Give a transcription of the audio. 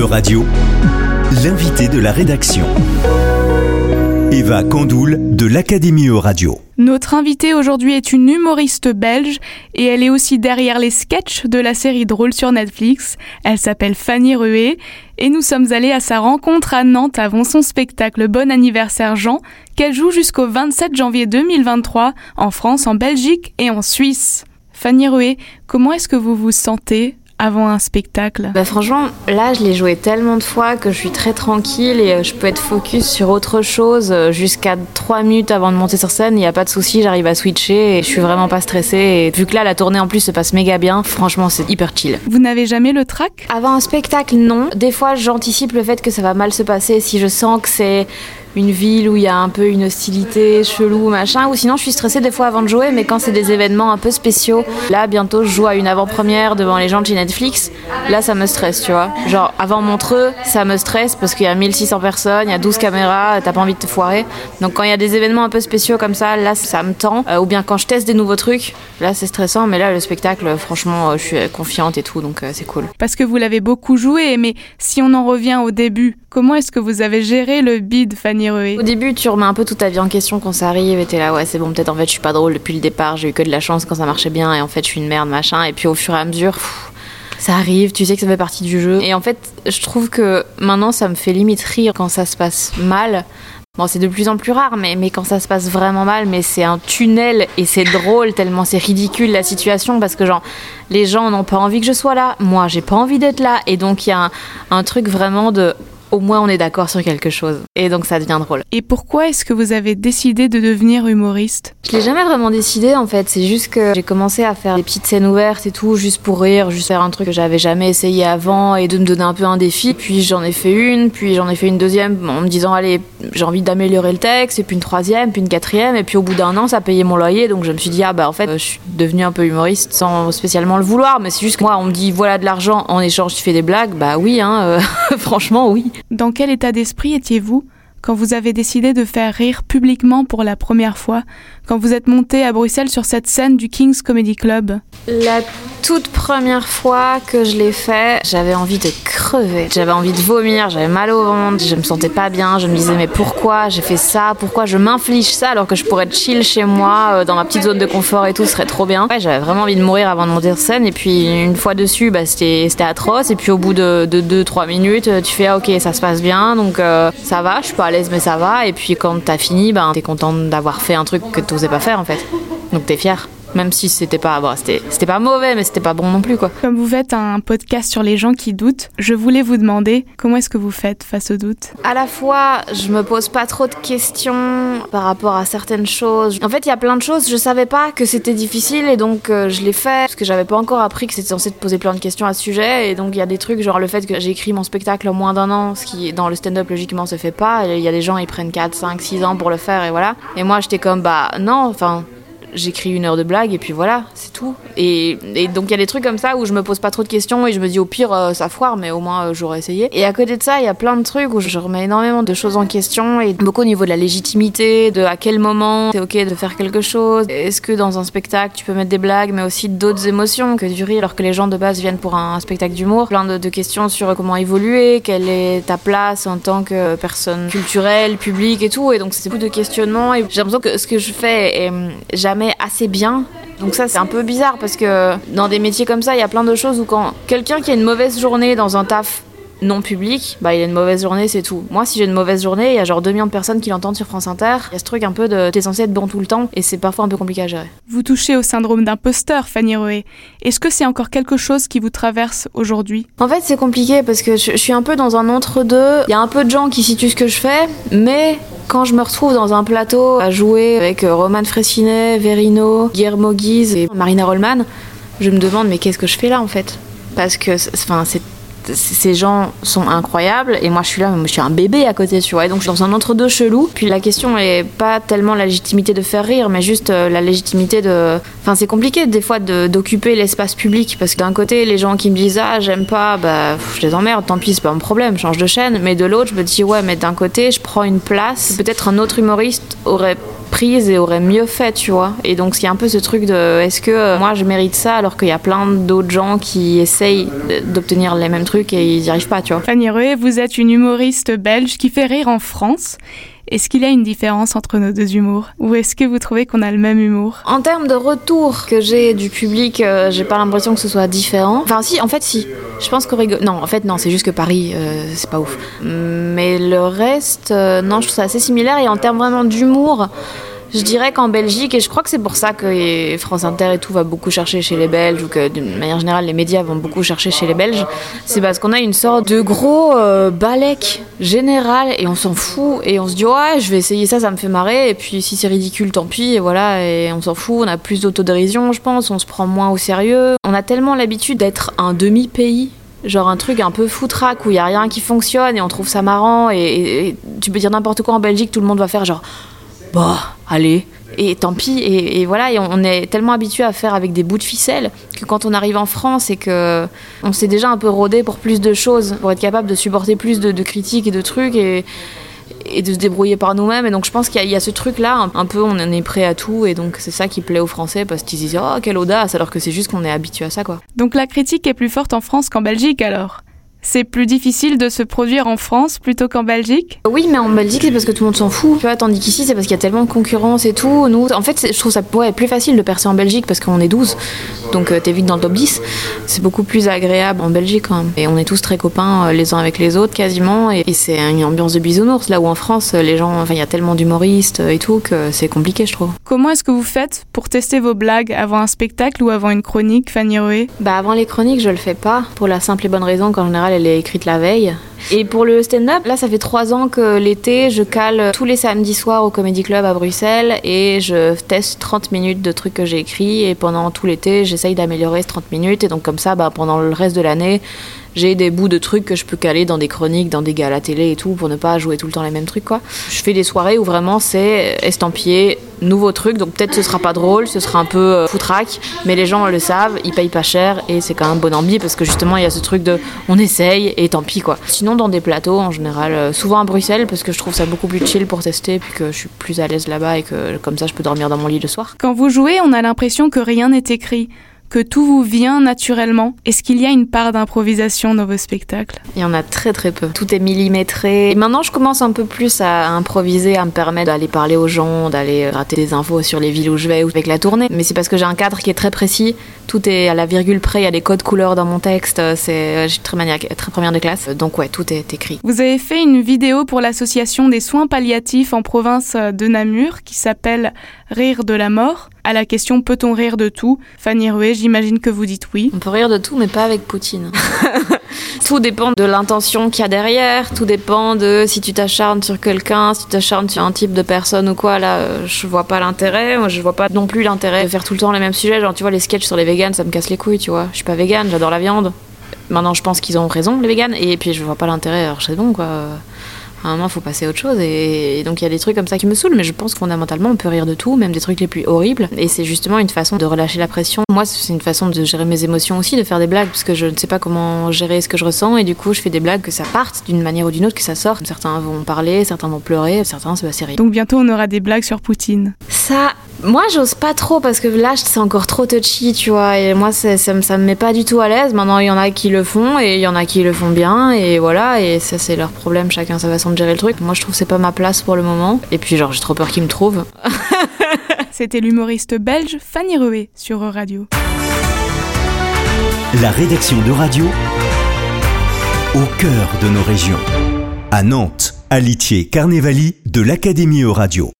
E-Radio, l'invité de la rédaction. Eva Candoul de l'Académie E-Radio. Notre invitée aujourd'hui est une humoriste belge et elle est aussi derrière les sketchs de la série drôle sur Netflix. Elle s'appelle Fanny Rué et nous sommes allés à sa rencontre à Nantes avant son spectacle Bon anniversaire Jean qu'elle joue jusqu'au 27 janvier 2023 en France, en Belgique et en Suisse. Fanny Rué, comment est-ce que vous vous sentez? Avant un spectacle? Bah Franchement, là, je l'ai joué tellement de fois que je suis très tranquille et euh, je peux être focus sur autre chose euh, jusqu'à 3 minutes avant de monter sur scène. Il n'y a pas de souci, j'arrive à switcher et je suis vraiment pas stressée. Et vu que là, la tournée en plus se passe méga bien, franchement, c'est hyper chill. Vous n'avez jamais le trac? Avant un spectacle, non. Des fois, j'anticipe le fait que ça va mal se passer si je sens que c'est une ville où il y a un peu une hostilité chelou, machin. Ou sinon, je suis stressée des fois avant de jouer, mais quand c'est des événements un peu spéciaux, là, bientôt, je joue à une avant-première devant les gens de chez Netflix. Là, ça me stresse, tu vois. Genre, avant Montreux, ça me stresse parce qu'il y a 1600 personnes, il y a 12 caméras, t'as pas envie de te foirer. Donc, quand il y a des événements un peu spéciaux comme ça, là, ça me tend. Euh, ou bien quand je teste des nouveaux trucs, là, c'est stressant, mais là, le spectacle, franchement, euh, je suis confiante et tout, donc euh, c'est cool. Parce que vous l'avez beaucoup joué, mais si on en revient au début, comment est-ce que vous avez géré le bid, Fanny? Au début, tu remets un peu toute ta vie en question quand ça arrive et t'es là, ouais, c'est bon, peut-être en fait, je suis pas drôle depuis le départ, j'ai eu que de la chance quand ça marchait bien et en fait, je suis une merde, machin. Et puis au fur et à mesure, ça arrive, tu sais que ça fait partie du jeu. Et en fait, je trouve que maintenant, ça me fait limite rire quand ça se passe mal. Bon, c'est de plus en plus rare, mais, mais quand ça se passe vraiment mal, mais c'est un tunnel et c'est drôle tellement c'est ridicule la situation parce que genre les gens n'ont pas envie que je sois là, moi j'ai pas envie d'être là et donc il y a un, un truc vraiment de au moins on est d'accord sur quelque chose. Et donc ça devient drôle. Et pourquoi est-ce que vous avez décidé de devenir humoriste? Je l'ai jamais vraiment décidé en fait. C'est juste que j'ai commencé à faire des petites scènes ouvertes et tout, juste pour rire, juste faire un truc que j'avais jamais essayé avant et de me donner un peu un défi. Puis j'en ai fait une, puis j'en ai fait une deuxième en me disant allez, j'ai envie d'améliorer le texte, et puis une troisième, puis une quatrième. Et puis au bout d'un an, ça payait mon loyer. Donc je me suis dit ah bah en fait, je suis devenue un peu humoriste sans spécialement le vouloir. Mais c'est juste que moi, on me dit voilà de l'argent en échange, tu fais des blagues. Bah oui, hein, euh, franchement oui. Dans quel état d'esprit étiez-vous quand vous avez décidé de faire rire publiquement pour la première fois, quand vous êtes monté à Bruxelles sur cette scène du King's Comedy Club? Toute première fois que je l'ai fait, j'avais envie de crever. J'avais envie de vomir, j'avais mal au ventre, je me sentais pas bien, je me disais mais pourquoi j'ai fait ça? Pourquoi je m'inflige ça alors que je pourrais être chill chez moi, euh, dans ma petite zone de confort et tout, ce serait trop bien? Ouais, j'avais vraiment envie de mourir avant de monter sur scène et puis une fois dessus, bah, c'était atroce et puis au bout de 2-3 minutes, tu fais ah, ok ça se passe bien donc euh, ça va, je suis pas à l'aise mais ça va et puis quand t'as fini, ben, t'es contente d'avoir fait un truc que t'osais pas faire en fait. Donc t'es fière même si c'était pas bon, c'était pas mauvais mais c'était pas bon non plus quoi. Comme vous faites un podcast sur les gens qui doutent, je voulais vous demander comment est-ce que vous faites face au doute À la fois, je me pose pas trop de questions par rapport à certaines choses. En fait, il y a plein de choses, je savais pas que c'était difficile et donc euh, je l'ai fait parce que j'avais pas encore appris que c'était censé te poser plein de questions à ce sujet et donc il y a des trucs genre le fait que j'ai écrit mon spectacle en moins d'un an, ce qui dans le stand-up logiquement se fait pas, il y a des gens ils prennent 4 5 6 ans pour le faire et voilà. Et moi, j'étais comme bah non, enfin j'écris une heure de blague et puis voilà, c'est tout. Et, donc il y a des trucs comme ça où je me pose pas trop de questions et je me dis au pire euh, ça foire, mais au moins euh, j'aurais essayé. Et à côté de ça, il y a plein de trucs où je remets énormément de choses en question et beaucoup au niveau de la légitimité, de à quel moment c'est ok de faire quelque chose. Est-ce que dans un spectacle tu peux mettre des blagues, mais aussi d'autres émotions que du rire, alors que les gens de base viennent pour un, spectacle d'humour. Plein de, questions sur comment évoluer, quelle est ta place en tant que personne culturelle, publique et tout. Et donc c'est beaucoup de questionnements. Et j'ai l'impression que ce que je fais est jamais assez bien. Donc ça c'est un peu bizarre parce que dans des métiers comme ça, il y a plein de choses où quand quelqu'un qui a une mauvaise journée dans un taf non public, bah il a une mauvaise journée, c'est tout. Moi, si j'ai une mauvaise journée, il y a genre 2 millions de personnes qui l'entendent sur France Inter. Il y a ce truc un peu de t'es censé être bon tout le temps et c'est parfois un peu compliqué à gérer. Vous touchez au syndrome d'imposteur, Fanny Roé. Est-ce que c'est encore quelque chose qui vous traverse aujourd'hui? En fait, c'est compliqué parce que je, je suis un peu dans un entre-deux. Il y a un peu de gens qui situent ce que je fais, mais quand je me retrouve dans un plateau à jouer avec euh, Roman Fressinet, Verino, Guillermo Guise et Marina Rollman, je me demande mais qu'est-ce que je fais là en fait? Parce que c'est ces gens sont incroyables et moi je suis là, je suis un bébé à côté, tu vois. Et donc je suis dans un entre-deux chelou. Puis la question est pas tellement la légitimité de faire rire, mais juste euh, la légitimité de. Enfin, c'est compliqué des fois d'occuper l'espace public parce que d'un côté, les gens qui me disent ah, j'aime pas, bah je les emmerde, tant pis, c'est pas mon problème, change de chaîne. Mais de l'autre, je me dis ouais, mais d'un côté, je prends une place. Peut-être un autre humoriste aurait prise et aurait mieux fait, tu vois. Et donc, a un peu ce truc de est-ce que euh, moi je mérite ça alors qu'il y a plein d'autres gens qui essayent d'obtenir les mêmes trucs? Et ils n'y arrivent pas, tu vois. Fanny Rué, vous êtes une humoriste belge qui fait rire en France. Est-ce qu'il y a une différence entre nos deux humours? Ou est-ce que vous trouvez qu'on a le même humour? En termes de retour que j'ai du public, euh, j'ai pas l'impression que ce soit différent. Enfin, si, en fait, si. Je pense qu'on rigole. Non, en fait, non, c'est juste que Paris, euh, c'est pas ouf. Mais le reste, euh, non, je trouve ça assez similaire. Et en termes vraiment d'humour, je dirais qu'en Belgique, et je crois que c'est pour ça que France Inter et tout va beaucoup chercher chez les Belges, ou que d'une manière générale les médias vont beaucoup chercher chez les Belges, c'est parce qu'on a une sorte de gros euh, balèque général et on s'en fout et on se dit ouais je vais essayer ça, ça me fait marrer et puis si c'est ridicule tant pis et voilà et on s'en fout, on a plus d'autodérision je pense, on se prend moins au sérieux. On a tellement l'habitude d'être un demi-pays genre un truc un peu foutraque où il y a rien qui fonctionne et on trouve ça marrant et, et tu peux dire n'importe quoi en Belgique, tout le monde va faire genre bah, allez. Et tant pis, et, voilà, et on est tellement habitué à faire avec des bouts de ficelle que quand on arrive en France et que on s'est déjà un peu rodé pour plus de choses, pour être capable de supporter plus de, critiques et de trucs et, et de se débrouiller par nous-mêmes. Et donc je pense qu'il y, a ce truc-là, un, peu on en est prêt à tout, et donc c'est ça qui plaît aux Français parce qu'ils disent oh quelle audace, alors que c'est juste qu'on est habitué à ça quoi. Donc la critique est plus forte en France qu'en Belgique alors? C'est plus difficile de se produire en France plutôt qu'en Belgique? Oui, mais en Belgique, c'est parce que tout le monde s'en fout. Tu vois, tandis qu'ici, c'est parce qu'il y a tellement de concurrence et tout. Nous, en fait, je trouve ça ouais, plus facile de percer en Belgique parce qu'on est 12. Donc, euh, t'es vite dans le top 10. C'est beaucoup plus agréable en Belgique quand même. Et on est tous très copains euh, les uns avec les autres quasiment. Et, c'est une ambiance de bisounours. Là où en France, les gens, enfin, il y a tellement d'humoristes et tout que c'est compliqué, je trouve. Comment est-ce que vous faites pour tester vos blagues avant un spectacle ou avant une chronique, Fanny Roé? Bah, avant les chroniques, je le fais pas. Pour la simple et bonne raison qu'en général, elle est écrite la veille et pour le stand-up, là, ça fait trois ans que l'été, je cale tous les samedis soirs au Comedy Club à Bruxelles et je teste 30 minutes de trucs que j'ai écrits. Et pendant tout l'été, j'essaye d'améliorer ces 30 minutes. Et donc, comme ça, bah, pendant le reste de l'année, j'ai des bouts de trucs que je peux caler dans des chroniques, dans des galas télé et tout, pour ne pas jouer tout le temps les mêmes trucs, quoi. Je fais des soirées où vraiment c'est estampillé, nouveau truc, donc peut-être ce sera pas drôle, ce sera un peu euh, foutraque, mais les gens le savent, ils payent pas cher et c'est quand même bon ambi parce que justement il y a ce truc de on essaye et tant pis quoi. Sinon dans des plateaux en général, euh, souvent à Bruxelles parce que je trouve ça beaucoup plus chill pour tester puis que je suis plus à l'aise là-bas et que comme ça je peux dormir dans mon lit le soir. Quand vous jouez, on a l'impression que rien n'est écrit que tout vous vient naturellement Est-ce qu'il y a une part d'improvisation dans vos spectacles? Il y en a très très peu. Tout est millimétré. Et maintenant, je commence un peu plus à improviser, à me permettre d'aller parler aux gens, d'aller rater des infos sur les villes où je vais ou avec la tournée. Mais c'est parce que j'ai un cadre qui est très précis. Tout est à la virgule près. Il y a des codes couleurs dans mon texte. C'est très maniaque, très première de classe. Donc ouais, tout est écrit. Vous avez fait une vidéo pour l'association des soins palliatifs en province de Namur qui s'appelle Rire de la mort. À la question peut-on rire de tout? Fanny Rué, j'imagine que vous dites oui. On peut rire de tout, mais pas avec Poutine. tout dépend de l'intention qu'il y a derrière, tout dépend de si tu t'acharnes sur quelqu'un, si tu t'acharnes sur un type de personne ou quoi. Là, je vois pas l'intérêt. Moi, je vois pas non plus l'intérêt de faire tout le temps les mêmes sujets. Genre, tu vois, les sketchs sur les vegans, ça me casse les couilles, tu vois. Je suis pas végane, j'adore la viande. Maintenant, je pense qu'ils ont raison, les véganes, et puis je vois pas l'intérêt. Alors, c'est bon, quoi à un moment, il faut passer à autre chose. Et, donc, il y a des trucs comme ça qui me saoulent, mais je pense que fondamentalement, on peut rire de tout, même des trucs les plus horribles. Et c'est justement une façon de relâcher la pression. Moi, c'est une façon de gérer mes émotions aussi, de faire des blagues, parce que je ne sais pas comment gérer ce que je ressens. Et du coup, je fais des blagues que ça parte d'une manière ou d'une autre, que ça sorte. Certains vont parler, certains vont pleurer, certains, c'est pas Donc, bientôt, on aura des blagues sur Poutine. Ça, moi, j'ose pas trop parce que là, c'est encore trop touchy, tu vois. Et moi, ça, ça, me met pas du tout à l'aise. Maintenant, il y en a qui le font et il y en a qui le font bien. Et voilà, et ça, c'est leur problème. Chacun sa façon de gérer le truc. Moi, je trouve que c'est pas ma place pour le moment. Et puis, genre, j'ai trop peur qu'ils me trouvent. C'était l'humoriste belge Fanny Rué sur Radio. La rédaction de Radio au cœur de nos régions. À Nantes, à Litier, Carnevali, de l'Académie Radio.